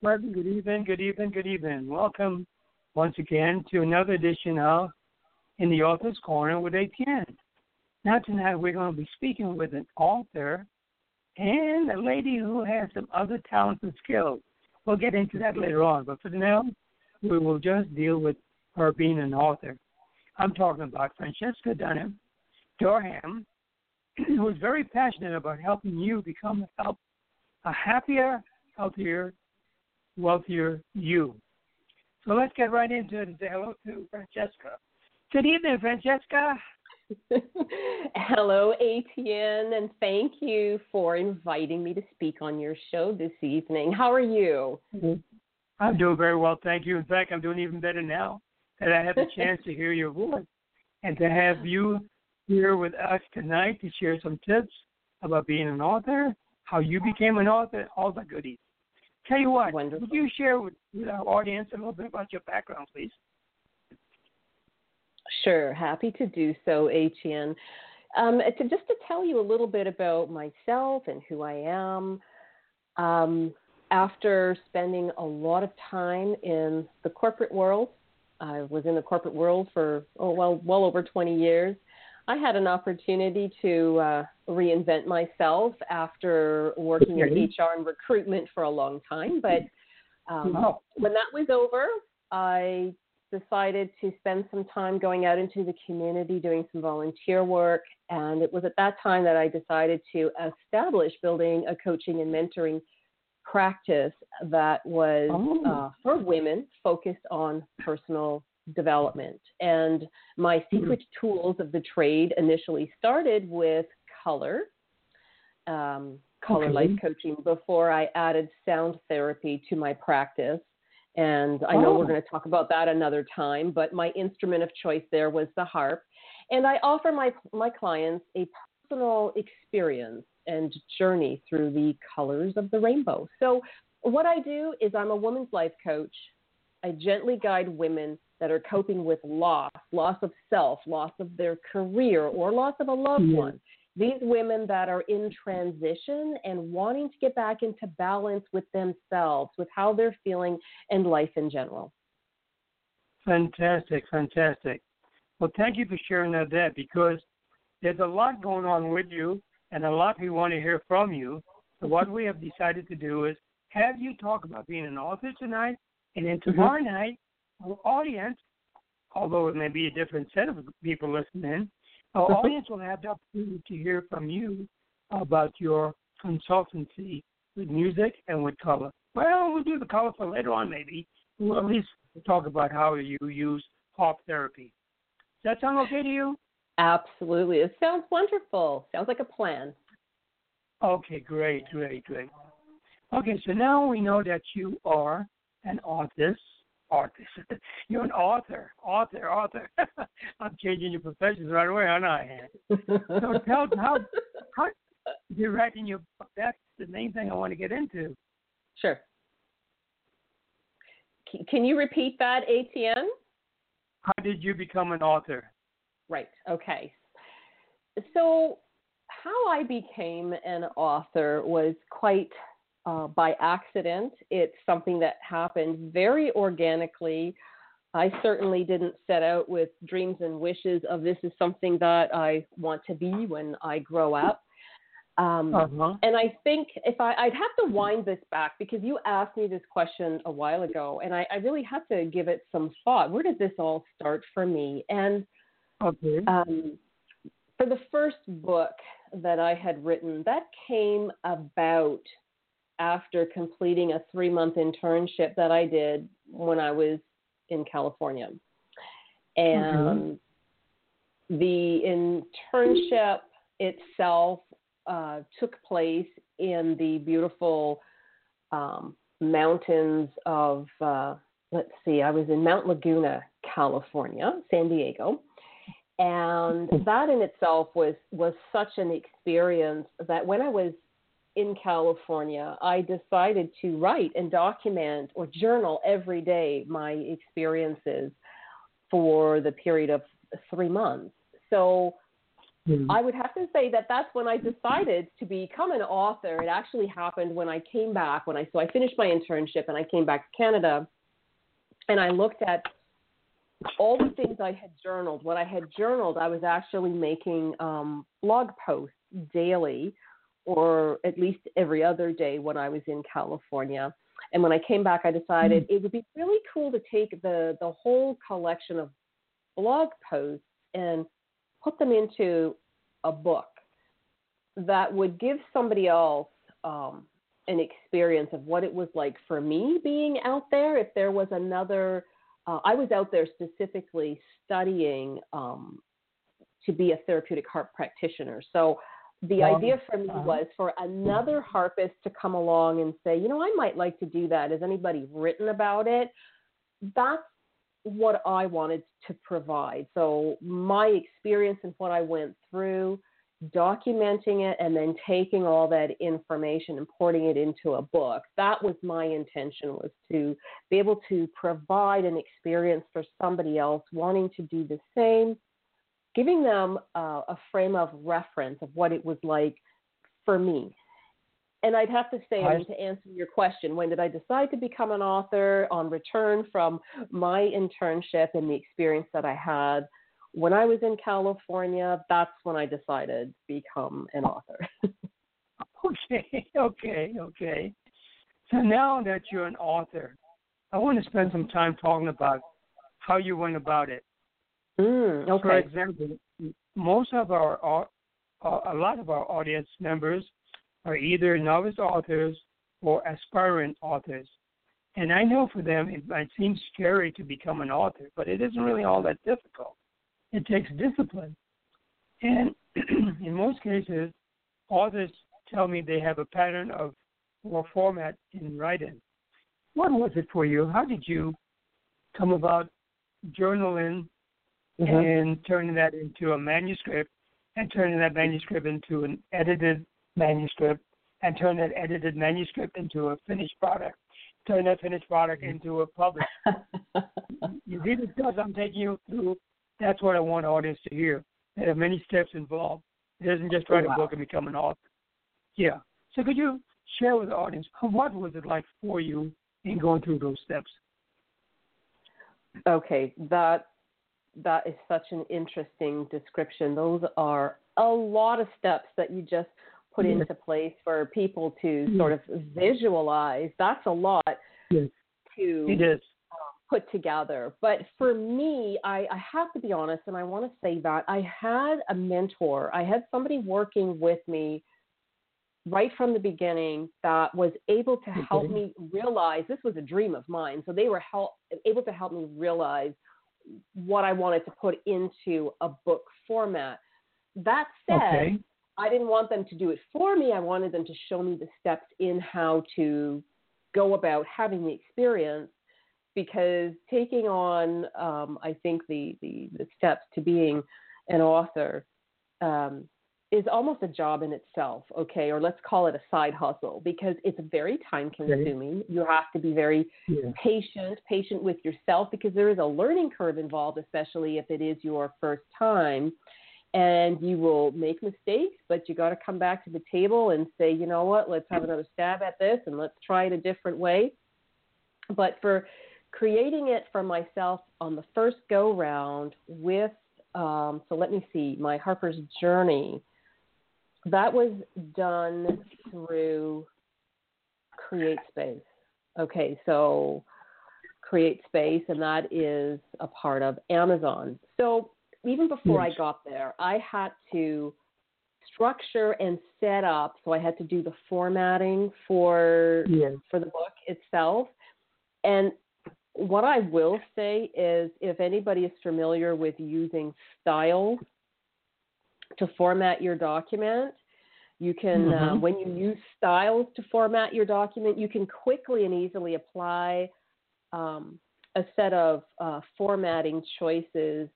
Pleasant good evening, good evening, good evening. Welcome once again to another edition of In the Author's Corner with ATN. Now, tonight we're going to be speaking with an author and a lady who has some other talents and skills. We'll get into that later on, but for now, we will just deal with her being an author. I'm talking about Francesca Dunham Dorham, who is very passionate about helping you become a, help, a happier, healthier, wealthier you. So let's get right into it and say hello to Francesca. Good evening, Francesca. Hello, ATN, and thank you for inviting me to speak on your show this evening. How are you? I'm doing very well, thank you. In fact, I'm doing even better now that I have the chance to hear your voice and to have you here with us tonight to share some tips about being an author, how you became an author, all the goodies. Tell you what, Wonderful. would you share with, with our audience a little bit about your background, please? Sure, happy to do so, ATN. Um, to, just to tell you a little bit about myself and who I am, um, after spending a lot of time in the corporate world, I was in the corporate world for oh well well over 20 years. I had an opportunity to uh, reinvent myself after working in HR and recruitment for a long time. But um, when that was over, I decided to spend some time going out into the community doing some volunteer work. And it was at that time that I decided to establish building a coaching and mentoring practice that was Oh. uh, for women focused on personal development. And my secret tools of the trade initially started with color, um, color Okay. life coaching, before I added sound therapy to my practice. And I know we're Oh. going to talk about that another time, but my instrument of choice there was the harp. And I offer my, my clients a personal experience and journey through the colors of the rainbow. So, what I do is I'm a woman's life coach. I gently guide women that are coping with loss, loss of self, loss of their career, or loss of a loved Yeah. one. These women that are in transition and wanting to get back into balance with themselves, with how they're feeling, and life in general. Fantastic, fantastic. Well, thank you for sharing that, that because there's a lot going on with you and a lot we want to hear from you. So, what we have decided to do is have you talk about being an author tonight, and then mm-hmm. tomorrow night, our audience, although it may be a different set of people listening, our audience oh, oh. will have the opportunity to hear from you about your consultancy with music and with color. Well, we'll do the color for later on, maybe. We'll at least talk about how you use harp therapy. Does that sound okay to you? Absolutely. It sounds wonderful. Sounds like a plan. Okay, great, great, great. Okay, so now we know that you are an artist. Artist. You're an author. Author, author. I'm changing your professions right away, aren't I? So tell how how you're writing your book. That's the main thing I want to get into. Sure. C- Can you repeat that, ATN? How did you become an author? Right. Okay. So, how I became an author was quite uh, by accident. It's something that happened very organically. I certainly didn't set out with dreams and wishes of this is something that I want to be when I grow up. Um, Uh-huh. and I think if I, I'd have to wind this back because you asked me this question a while ago, and I, I really had to give it some thought. Where did this all start for me? And Okay. um, for the first book that I had written, that came about after completing a three month internship that I did when I was in California. And the internship itself uh, took place in the beautiful um, mountains of, uh, let's see, I was in Mount Laguna, California, San Diego. And that in itself was, was such an experience that when I was in California, I decided to write and document or journal every day my experiences for the period of three months. So Mhm. I would have to say that that's when I decided to become an author. It actually happened when I came back, when I so I finished my internship and I came back to Canada, and I looked at all the things I had journaled. What I had journaled, I was actually making um, blog posts daily, or at least every other day when I was in California. And when I came back, I decided it would be really cool to take the the whole collection of blog posts and put them into a book that would give somebody else um, an experience of what it was like for me being out there. If there was another, uh, I was out there specifically studying um, to be a therapeutic harp practitioner. So the Um, idea for me uh-huh. was for another harpist to come along and say, you know, I might like to do that. Has anybody written about it? That's what I wanted to provide. So my experience and what I went through, documenting it, and then taking all that information and porting it into a book. That was my intention was to be able to provide an experience for somebody else wanting to do the same, giving them uh, a frame of reference of what it was like for me. And I'd have to say, I mean, to answer your question, when did I decide to become an author on return from my internship and the experience that I had? When I was in California, that's when I decided to become an author. Okay, okay, okay. So now that you're an author, I want to spend some time talking about how you went about it. Mm, For okay. example, most of our, a lot of our audience members are either novice authors or aspiring authors. And I know for them it might seem scary to become an author, but it isn't really all that difficult. It takes discipline. And in most cases, authors tell me they have a pattern of or format in writing. What was it for you? How did you come about journaling Mhm. and turning that into a manuscript and turning that manuscript into an edited manuscript and turn that edited manuscript into a finished product, turn that finished product into a published. You see the steps I'm taking you through? That's what I want the audience to hear. There are many steps involved. It isn't just write Wow. a book and become an author. Yeah. So could you share with the audience what was it like for you in going through those steps? Okay, that that is such an interesting description. Those are a lot of steps that you just put Yes. into place for people to Yes. sort of visualize. That's a lot Yes. to is. Um, put together. But for me, I, I have to be honest, and I want to say that I had a mentor. I had somebody working with me right from the beginning that was able to help me realize this was a dream of mine. So they were help, able to help me realize what I wanted to put into a book format. That said, Okay. I didn't want them to do it for me. I wanted them to show me the steps in how to go about having the experience because taking on, um, I think, the, the, the steps to being an author um, is almost a job in itself, okay? Or let's call it a side hustle because it's very time consuming. You have to be very Yeah. patient, patient with yourself because there is a learning curve involved, especially if it is your first time. And you will make mistakes, but you got to come back to the table and say, you know what, let's have another stab at this and let's try it a different way. But for creating it for myself on the first go round with, um, so let me see, my Harper's Journey, that was done through Create Space. Okay, so Create Space, and that is a part of Amazon. So even before yes. I got there, I had to structure and set up. So I had to do the formatting for yes. for the book itself. And what I will say is, if anybody is familiar with using style to format your document, you can uh, mm-hmm. uh, when you use styles to format your document, you can quickly and easily apply um, a set of uh, formatting choices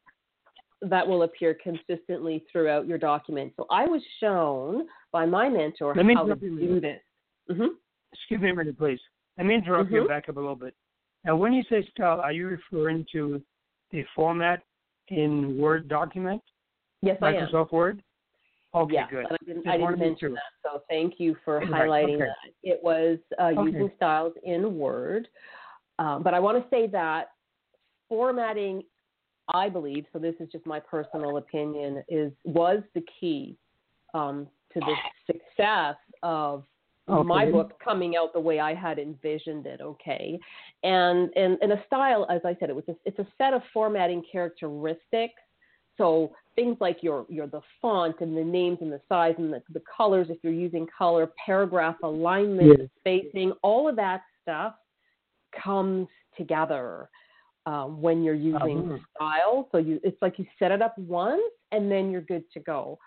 that will appear consistently throughout your document. So I was shown by my mentor Let me how to do this. Mm-hmm. Excuse me a minute, please. Let me interrupt mm-hmm. you back up a little bit. Now, when you say style, are you referring to the format in Word document? Yes, Microsoft I am. Word? Okay, yeah, good. I didn't, I didn't mention that, so thank you for right. highlighting okay. that. It was uh, okay. using styles in Word, um, but I want to say that formatting I believe, so this is just my personal opinion, is was the key um, to the success of okay. my book coming out the way I had envisioned it. Okay, and and and a style, as I said, it was a, it's a set of formatting characteristics. So things like your your the font and the names and the size and the, the colors, if you're using color, paragraph alignment, yes. spacing, all of that stuff comes together um, when you're using uh-huh. style. So you, it's like you set it up once and then you're good to go.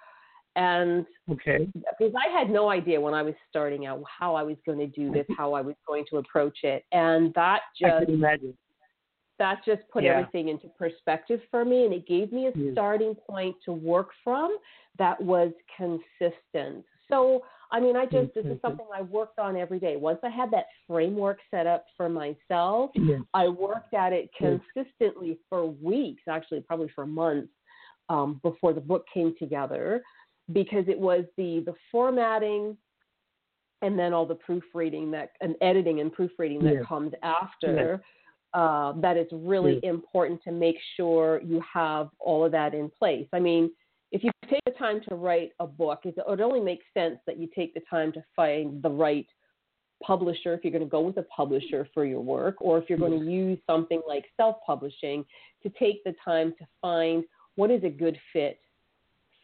And okay, because I had no idea when I was starting out how I was going to do this, how I was going to approach it, and that just that just put yeah. everything into perspective for me, and it gave me a yeah. starting point to work from that was consistent. So I mean, I just this is something I worked on every day. Once I had that framework set up for myself, yes. I worked at it consistently for weeks, actually probably for months um, before the book came together, because it was the the formatting and then all the proofreading that and editing and proofreading that comes after. Uh, that is really important to make sure you have all of that in place. I mean, if you take the time to write a book, it only makes sense that you take the time to find the right publisher if you're going to go with a publisher for your work, or if you're going to use something like self publishing, to take the time to find what is a good fit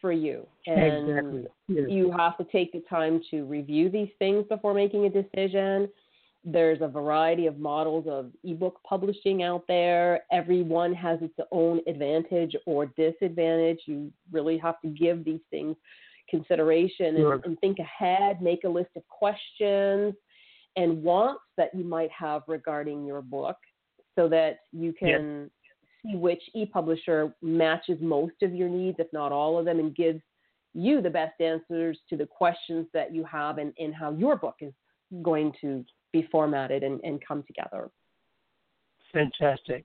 for you. And exactly. yes. you have to take the time to review these things before making a decision there's a variety of models of ebook publishing out there. Everyone has its own advantage or disadvantage. You really have to give these things consideration sure. and, and, think ahead, make a list of questions and wants that you might have regarding your book so that you can yes. see which e-publisher matches most of your needs, if not all of them, and gives you the best answers to the questions that you have and, and how your book is going to be formatted and, and come together. Fantastic.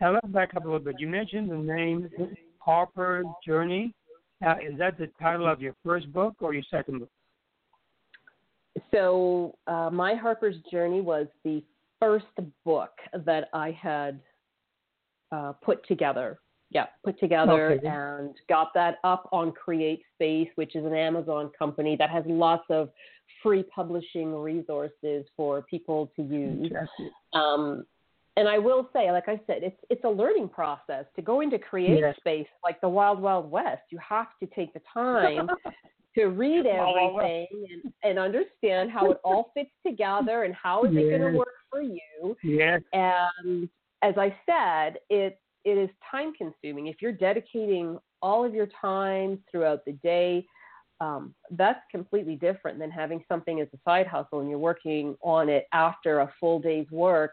Now let's back up a little bit. You mentioned the name Harper Journey. Now, is that the title of your first book or your second book? So, uh, My Harper's Journey was the first book that I had uh, put together. Yeah, put together okay. and got that up on Create Space, which is an Amazon company that has lots of free publishing resources for people to use. Um, and I will say, like I said, it's it's a learning process to go into create yes. space like the wild wild west. You have to take the time to read everything and, and understand how it all fits together and how is yes. it going to work for you. Yes. And as I said, it it is time consuming. If you're dedicating all of your time throughout the day um, that's completely different than having something as a side hustle and you're working on it after a full day's work.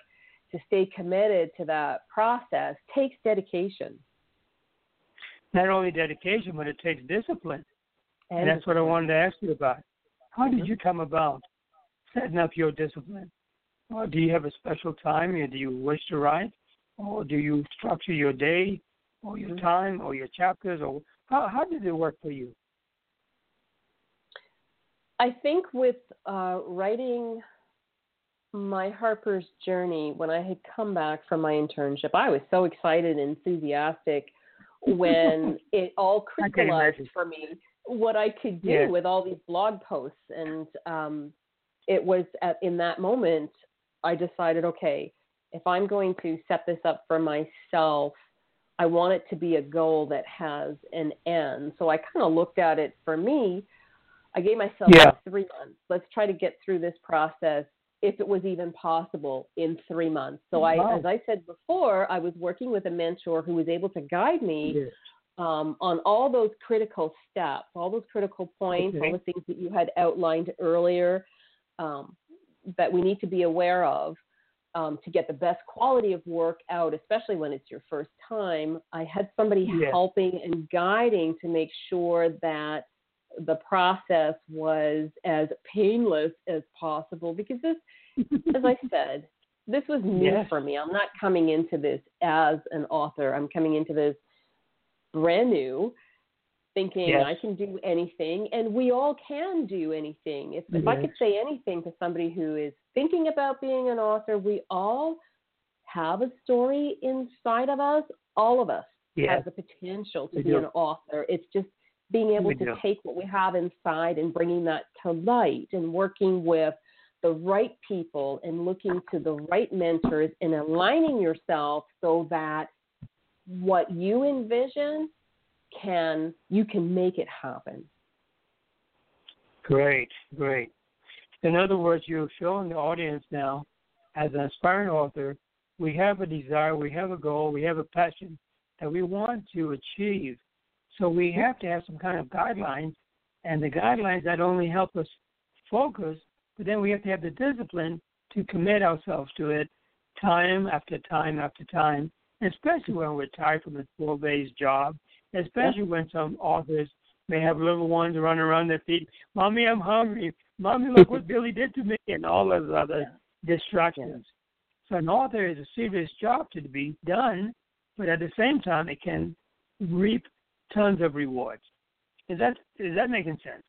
To stay committed to that process takes dedication. Not only dedication, but it takes discipline. And, and that's what I wanted to ask you about. How did you come about setting up your discipline? Or do you have a special time? Or do you wish to write? Or do you structure your day or your mm-hmm. time or your chapters? Or how, how did it work for you? I think with uh, writing my Harper's journey, when I had come back from my internship, I was so excited and enthusiastic when it all crystallized for me what I could do with all these blog posts. And um, it was at, in that moment I decided, okay, if I'm going to set this up for myself, I want it to be a goal that has an end. So I kind of looked at it for me. I gave myself Yeah. three months. Let's try to get through this process, if it was even possible, in three months. So I, as I said before, I was working with a mentor who was able to guide me Yes. um, on all those critical steps, all those critical points, Okay. all the things that you had outlined earlier um, that we need to be aware of um, to get the best quality of work out, especially when it's your first time. I had somebody Yes. helping and guiding to make sure that the process was as painless as possible because this, as I said, this was new Yes. for me. I'm not coming into this as an author. I'm coming into this brand new, thinking Yes. I can do anything, and we all can do anything. If, if I could say anything to somebody who is thinking about being an author, we all have a story inside of us. All of us Yes. have the potential to We be do. an author. It's just being able We to do. take what we have inside and bringing that to light and working with the right people and looking to the right mentors and aligning yourself so that what you envision can you can make it happen. Great, great. In other words, you're showing the audience now, as an aspiring author, we have a desire, we have a goal, we have a passion that we want to achieve. So we have to have some kind of guidelines, and the guidelines not only help us focus, but then we have to have the discipline to commit ourselves to it time after time after time, especially when we're tired from a full day's job, especially when some authors may have little ones running around their feet. Mommy, I'm hungry. Mommy, look what Billy did to me, and all those other distractions. So an author is a serious job to be done, but at the same time, it can reap tons of rewards. Is that is that making sense?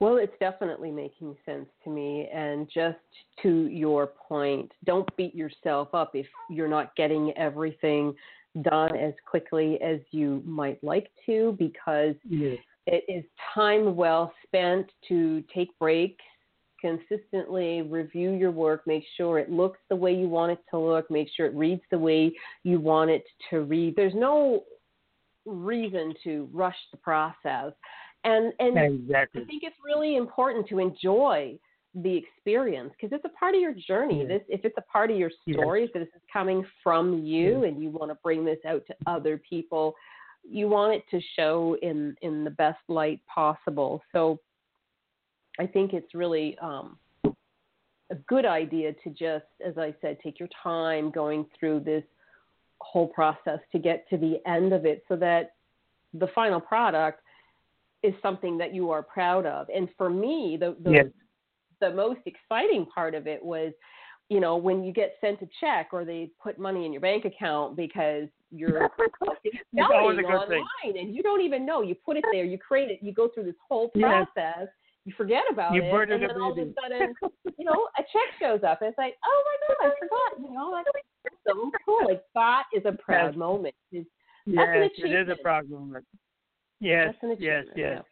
Well, it's definitely making sense to me. And just to your point, don't beat yourself up if you're not getting everything done as quickly as you might like to, because Yes. it is time well spent to take breaks, consistently review your work, make sure it looks the way you want it to look, make sure it reads the way you want it to read. There's no reason to rush the process. And and Exactly. I think it's really important to enjoy the experience because it's a part of your journey. This, if it's a part of your Yes. story, if this is coming from you and you want to bring this out to other people, you want it to show in in the best light possible. So, I think it's really um, a good idea to just, as I said, take your time going through this whole process to get to the end of it, so that the final product is something that you are proud of. And for me, the the, Yes. The most exciting part of it was, you know, when you get sent a check or they put money in your bank account because you're selling good thing. online and you don't even know. You put it there, you create it, you go through this whole process. You forget about You it, and it then all of a sudden, you know, a check shows up. And it's like, oh my god, I forgot. You know, that's so cool. Like that is a proud Yes. moment. It's, Yes, it is a proud moment Yes, yes, yes.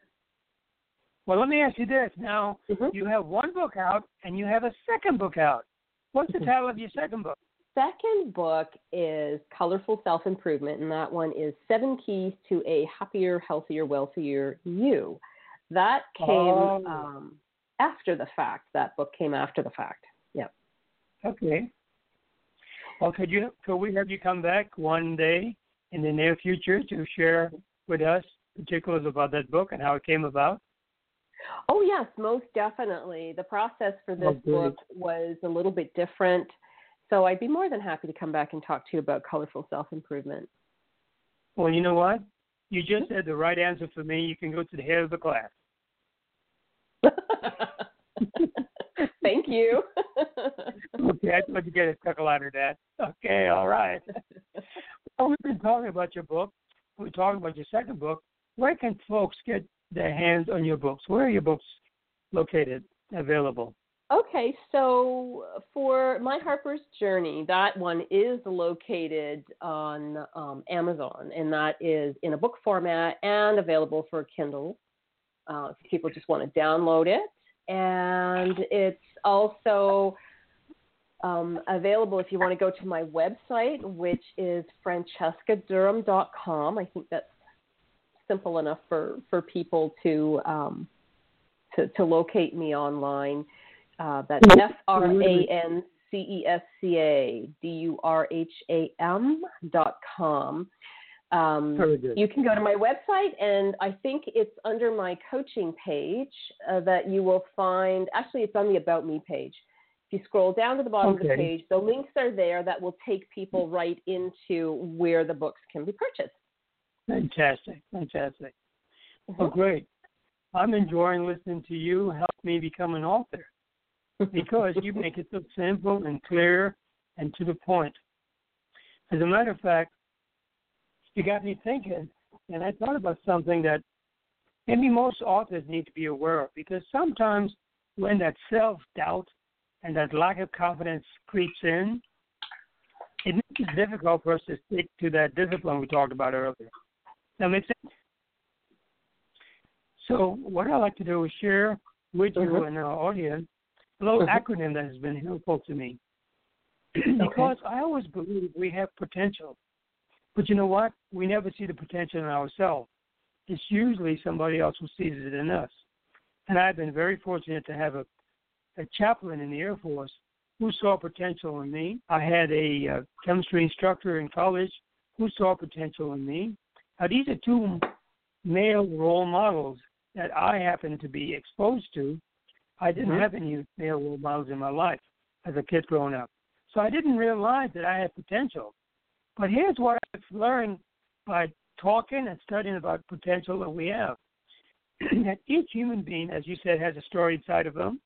Well, let me ask you this. Now. Mhm. you have one book out and you have a second book out. What's the Mhm. title of your second book? second book is Colorful Self Improvement, and that one is Seven Keys to a Happier, Healthier, Wealthier You. That came Oh. um, after the fact. That book came after the fact. Yep. Okay. Well, could you could we have you come back one day in the near future to share with us particulars about that book and how it came about? Oh, yes, most definitely. The process for Oh, this book was a little bit different. So I'd be more than happy to come back and talk to you about colorful self improvement. Well, you know what? You just mm-hmm. said the right answer for me. You can go to the head of the class. Thank you. Okay, I thought you get a chuckle out of that. Okay, all right. Well, we've been talking about your book. We're talking about your second book. Where can folks get their hands on your books? Where are your books located, available? Okay, so for My Harper's Journey, that one is located on um, Amazon, and that is in a book format and available for Kindle. Uh, if people just want to download it, and it's also um, available if you want to go to my website, which is francescadurham.com. I think that's simple enough for, for people to, um, to, to locate me online. Uh, that's F R A N C E S C A D U R H A M dot com. Um, you can go to my website, and I think it's under my coaching page uh, that you will find. Actually, it's on the About Me page. If you scroll down to the bottom of the page, the links are there that will take people right into where the books can be purchased. Fantastic, fantastic. Well, Mhm. great. I'm enjoying listening to you help me become an author because you make it so simple and clear and to the point. As a matter of fact, you got me thinking, and I thought about something that maybe most authors need to be aware of because sometimes when that self doubt and that lack of confidence creeps in, it makes it difficult for us to stick to that discipline we talked about earlier. That makes sense? So, what I like to do is share with you Mhm. and our audience a little Mhm. acronym that has been helpful to me. because I always believe we have potential. But you know what? We never see the potential in ourselves. It's usually somebody else who sees it in us. And I've been very fortunate to have a, a chaplain in the Air Force who saw potential in me. I had a uh, chemistry instructor in college who saw potential in me. Now, these are two male role models that I happen to be exposed to. I didn't Mhm. have any male role models in my life as a kid growing up. So I didn't realize that I had potential. But here's what I've learned by talking and studying about potential that we have. that each human being, as you said, has a story inside of them.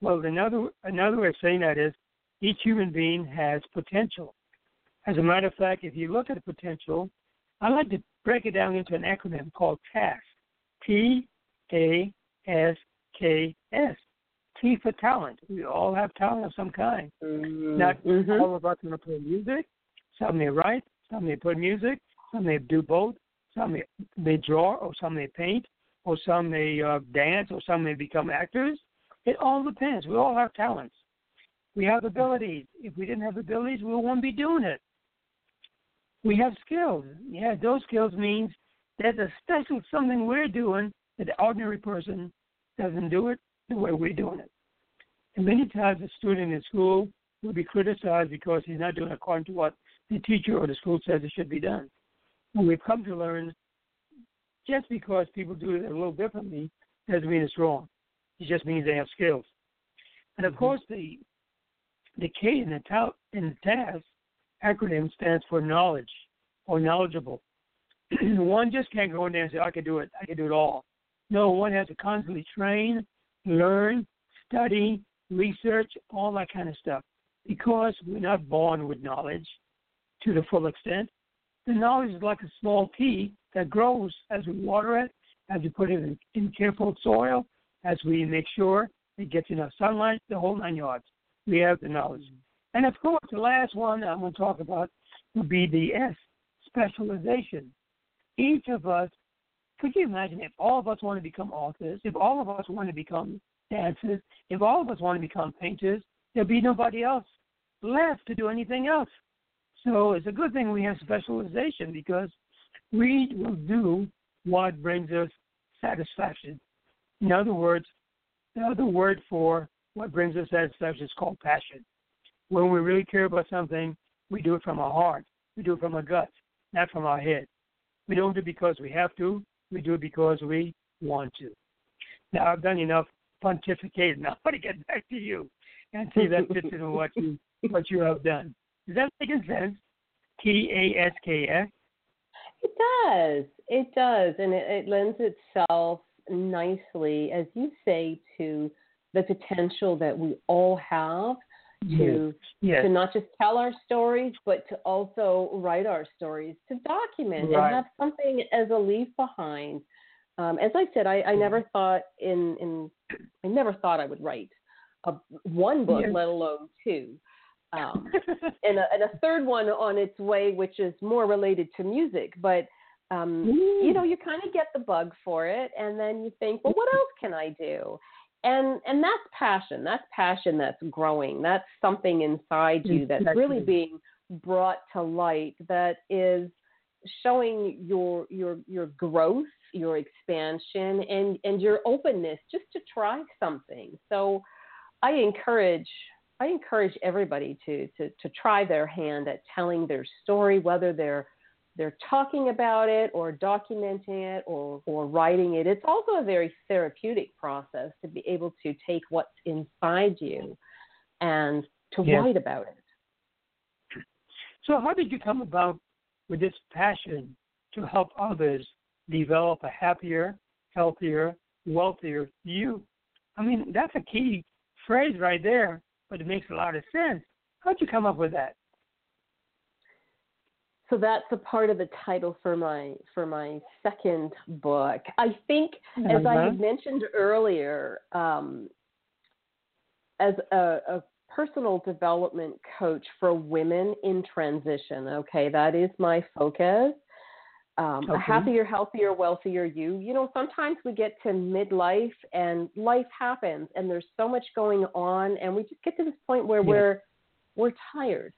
Well, another another way of saying that is each human being has potential. As a matter of fact, if you look at the potential, I like to break it down into an acronym called TASK. T A S K S. T for talent. We all have talent of some kind. Not Mhm. all of us to play music. Some may write, some may play music, some may do both, some may, may draw, or some may paint, or some may uh, dance, or some may become actors. It all depends. We all have talents. We have abilities. If we didn't have abilities, we wouldn't be doing it. We have skills. Yeah, those skills means there's a special something we're doing that the ordinary person doesn't do it the way we're doing it. And many times a student in school will be criticized because he's not doing according to what the teacher or the school says it should be done. And we've come to learn just because people do it a little differently doesn't mean it's wrong. It just means they have skills. And of mm-hmm. course, the the K in the, ta- in the TAS acronym stands for knowledge or knowledgeable. one just can't go in there and say, I can do it, I can do it all. No, one has to constantly train, learn, study, research, all that kind of stuff. Because we're not born with knowledge to the full extent. The knowledge is like a small pea that grows as we water it, as we put it in, in careful soil, as we make sure it gets enough sunlight, the whole nine yards. We have the knowledge. And of course, the last one I'm going to talk about would be the S, specialization. Each of us, could you imagine if all of us want to become authors, if all of us want to become dancers, if all of us want to become painters, there'll be nobody else left to do anything else. So it's a good thing we have specialization because we will do what brings us satisfaction. In other words, the other word for what brings us satisfaction is called passion. When we really care about something, we do it from our heart. We do it from our guts, not from our head. We don't do it because we have to. We do it because we want to. Now I've done enough pontificating. Now I want to get back to you and see if that fits into what you what you have done. Does that make sense? T A S K S. It does. It does. And it, it lends itself nicely, as you say, to the potential that we all have to Yes. to not just tell our stories, but to also write our stories, to document Right. and have something as a leave behind. Um, as I said, I, I never thought in, in I never thought I would write a one book, Yes. let alone two. Um, and, a, and a third one on its way, which is more related to music. But um, you know, you kind of get the bug for it, and then you think, well, what else can I do? And and that's passion. That's passion that's growing. That's something inside you that's really being brought to light. That is showing your your your growth, your expansion, and and your openness just to try something. So, I encourage I encourage everybody to to to try their hand at telling their story, whether they're they're talking about it or documenting it or or writing it. It's also a very therapeutic process to be able to take what's inside you and to Yes. write about it. So, how did you come about with this passion to help others develop a happier, healthier, wealthier you? I mean, that's a key phrase right there, but it makes a lot of sense. How'd you come up with that? So that's a part of the title for my for my second book. I think, as I had mentioned earlier, um, as a, a personal development coach for women in transition. Okay, that is my focus. Um, A happier, healthier, wealthier you. You know, sometimes we get to midlife and life happens, and there's so much going on, and we just get to this point where Yeah. we're we're tired,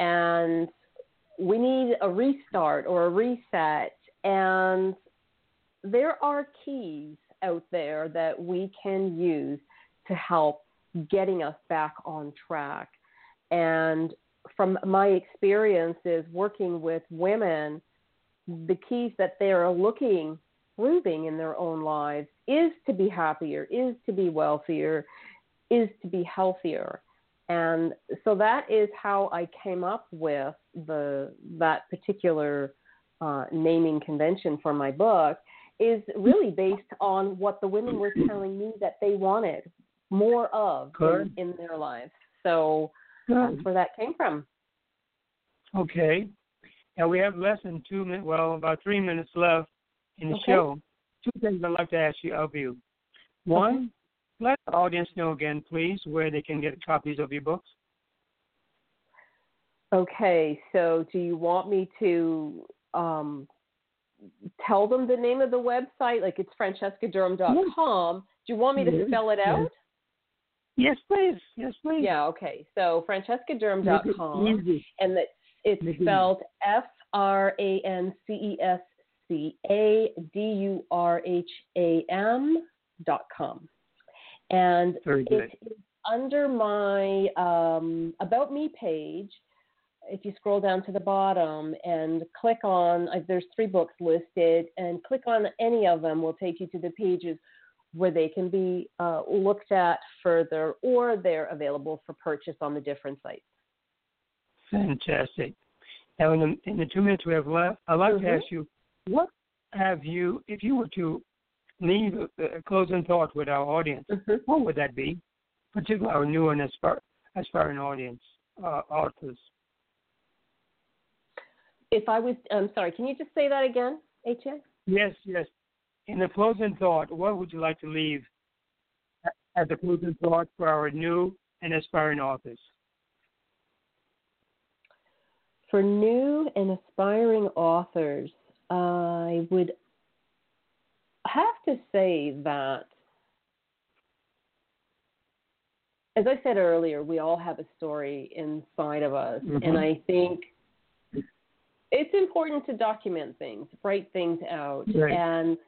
and we need a restart or a reset. And there are keys out there that we can use to help getting us back on track. And from my experiences working with women, the keys that they are looking, proving in their own lives is to be happier, is to be wealthier, is to be healthier. And so that is how I came up with the that particular uh, naming convention for my book is really based on what the women were telling me that they wanted more of in, in their lives. So that's where that came from. Okay. Now we have less than two minutes, well, about three minutes left in the Okay. show. Two things I'd like to ask you of you. One, let the audience know again, please, where they can get copies of your books. Okay, so do you want me to um, tell them the name of the website? Like it's francescadurham.com. Do you want me to Yes, spell it out? Yes, please. Yes, please. Yeah, okay. So francescadurham.com. easy. and that it's spelled F R A N C E S C A D U R H A M dot com. And it is under my um, About Me page. If you scroll down to the bottom and click on, uh, there's three books listed, and click on any of them will take you to the pages where they can be uh, looked at further or they're available for purchase on the different sites. Fantastic. Now, in the, in the two minutes we have left, I'd like to Mhm. ask you, what have you, if you were to leave a, closing thought with our audience, Mhm. what would that be? Particularly our new and aspir- aspiring audience, uh, authors. If I was, I'm sorry, can you just say that again, ATN? Yes, yes. In the closing thought, what would you like to leave as a closing thought for our new and aspiring authors? For new and aspiring authors, I would have to say that, as I said earlier, we all have a story inside of us. Mhm. And I think it's important to document things, write things out, Right. and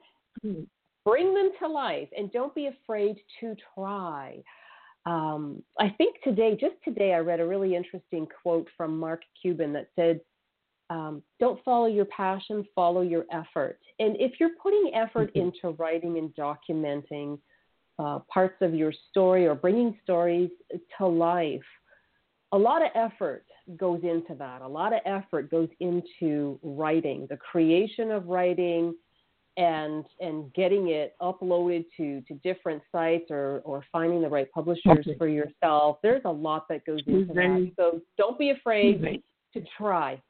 bring them to life and don't be afraid to try. Um, I think today, just today, I read a really interesting quote from Mark Cuban that said, um, Don't follow your passion, follow your effort. And if you're putting effort Mhm. into writing and documenting uh, parts of your story or bringing stories to life, a lot of effort goes into that. A lot of effort goes into writing, the creation of writing, and and getting it uploaded to to different sites or or finding the right publishers Okay. for yourself. There's a lot that goes into that. So don't be afraid to try.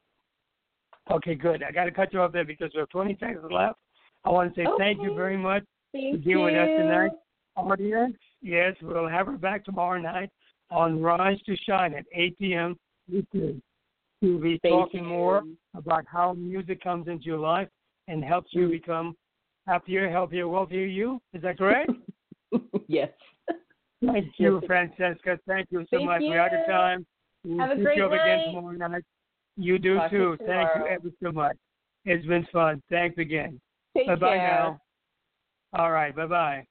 Okay, good. I got to cut you off there because we have 20 seconds left. I want to say thank you very much Thank for being with us tonight. Audience, Yes, we'll have her back tomorrow night on Rise to Shine at 8 p.m. We'll be Thank talking you. more about how music comes into your life and helps you Mm. become happier, healthier, wealthier you. Is that correct? yes. Thank you, Francesca. Thank you so Thank much. We're out of you. time. We'll Have a pick great you up again tomorrow night. You do Talk too. you Thank you ever so much. It's been fun. Thanks again. Take Bye bye now. All right. Bye. Bye.